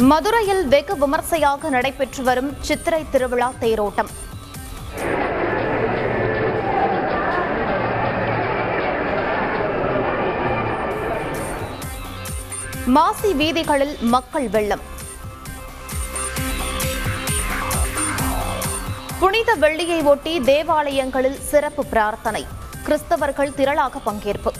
மதுரையில் வெகு விமர்சையாக நடைபெற்று வரும் சித்திரை திருவிழா தேரோட்டம். மாசி வீதிகளில் மக்கள் வெள்ளம். புனித வெள்ளியை ஒட்டி தேவாலயங்களில் சிறப்பு பிரார்த்தனை. கிறிஸ்தவர்கள் திரளாக பங்கேற்பு.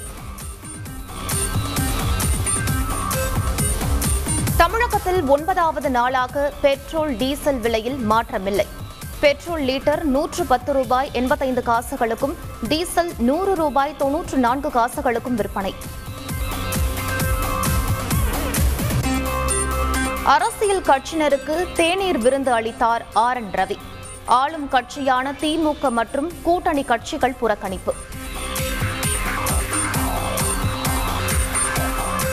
தமிழகத்தில் ஒன்பதாவது நாளாக பெட்ரோல் டீசல் விலையில் மாற்றமில்லை. பெட்ரோல் லிட்டர் நூற்று பத்து ரூபாய் எண்பத்தைந்து காசுகளுக்கும் டீசல் நூறு ரூபாய் தொன்னூற்று நான்கு காசுகளுக்கும் விற்பனை. அரசியல் கட்சியினருக்கு தேநீர் விருந்து அளித்தார் ஆர் என் ரவி. ஆளும் கட்சியான திமுக மற்றும் கூட்டணி கட்சிகள் புறக்கணிப்பு.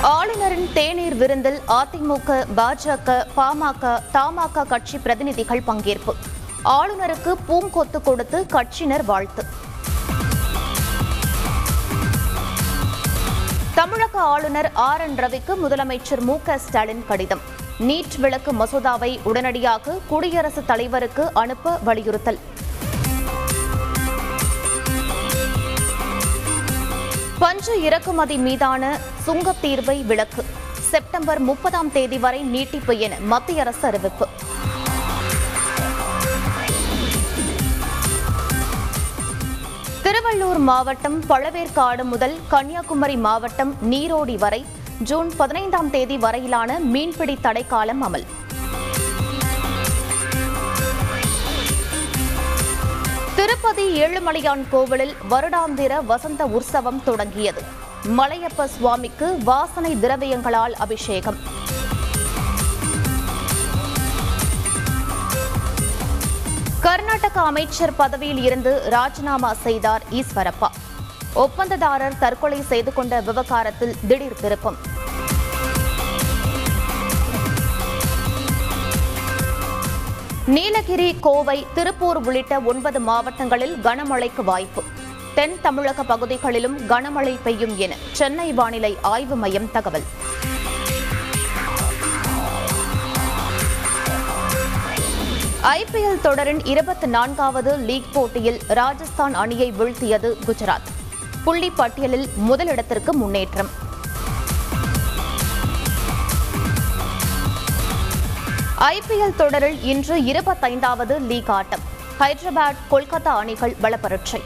ஆளுநரின் தேநீர் விருந்தில் அதிமுக பாஜக பாமக தமாக கட்சி பிரதிநிதிகள் பங்கேற்பு. ஆளுநருக்கு பூங்கொத்து கொடுத்து கட்சியினர் வாழ்த்து. தமிழக ஆளுநர் ஆர் என் ரவிக்கு முதலமைச்சர் மு க ஸ்டாலின் கடிதம். நீட் விளக்கு மசோதாவை உடனடியாக குடியரசுத் தலைவருக்கு அனுப்ப வலியுறுத்தல். பஞ்சு இறக்குமதி மீதான சுங்கத் தீர்வை விலக்கு செப்டம்பர் முப்பதாம் தேதி வரை நீட்டிப்பு என மத்திய அரசு அறிவிப்பு. திருவள்ளூர் மாவட்டம் பழவேற்காடு முதல் கன்னியாகுமரி மாவட்டம் நீரோடி வரை ஜூன் பதினைந்தாம் தேதி வரையிலான மீன்பிடி தடைக்காலம் அமல். திருப்பதி ஏழுமலையான் கோவிலில் வருடாந்திர வசந்த உற்சவம் தொடங்கியது. மலையப்ப சுவாமிக்கு வாசனை திரவியங்களால் அபிஷேகம். கர்நாடக அமைச்சர் பதவியில் இருந்து ராஜினாமா செய்தார் ஈஸ்வரப்பா. ஒப்பந்ததாரர் தற்கொலை செய்து கொண்ட விவகாரத்தில் திடீர் திருப்பம். நீலகிரி கோவை திருப்பூர் உள்ளிட்ட ஒன்பது மாவட்டங்களில் கனமழைக்கு வாய்ப்பு. தென் தமிழக பகுதிகளிலும் கனமழை பெய்யும் என சென்னை வானிலை ஆய்வு மையம் தகவல். ஐபிஎல் தொடரின் இருபத்தி நான்காவது லீக் போட்டியில் ராஜஸ்தான் அணியை வீழ்த்தியது குஜராத். புள்ளி பட்டியலில் முதலிடத்திற்கு முன்னேற்றம். ஐபிஎல் தொடரில் இன்று இருபத்தைந்தாவது லீக் ஆட்டம். ஹைதராபாத் கொல்கத்தா அணிகள் பலப்பரட்சை.